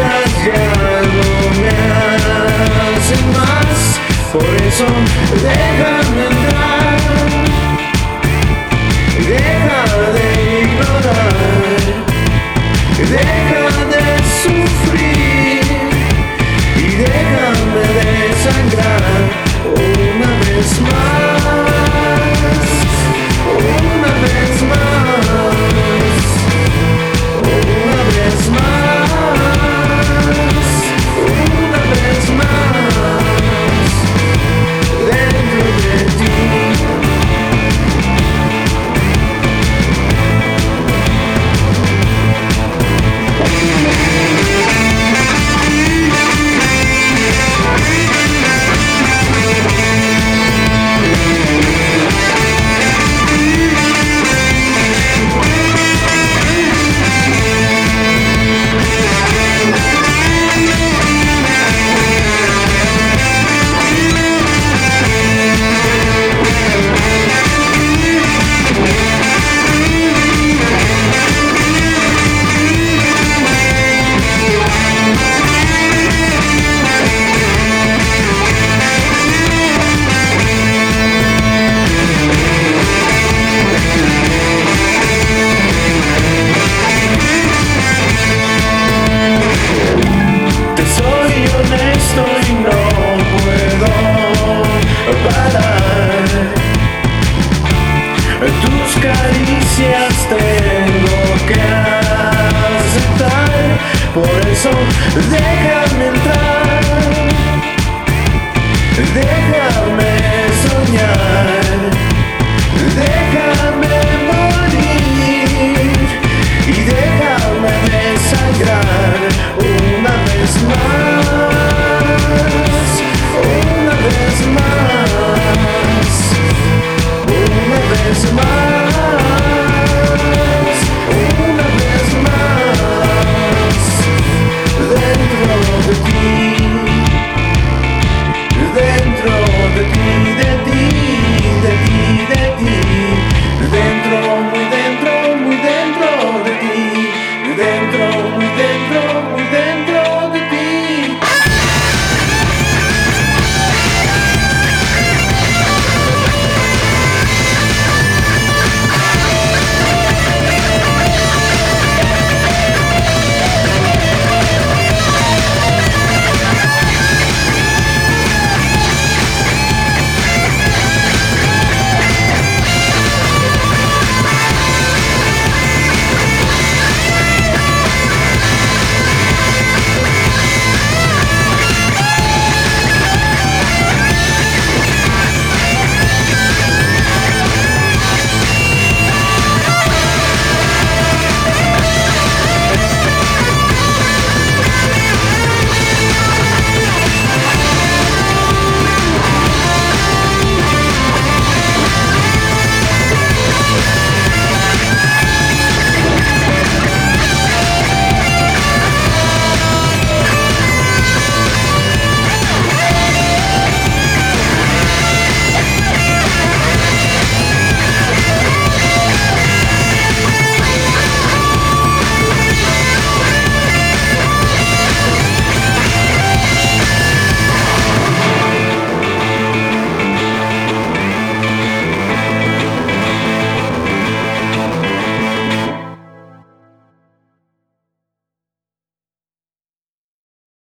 Ya no me hacen más Por eso déjame entrar Deja de ignorar Deja de sufrir Y déjame desangrar una vez más Por eso déjame entrar.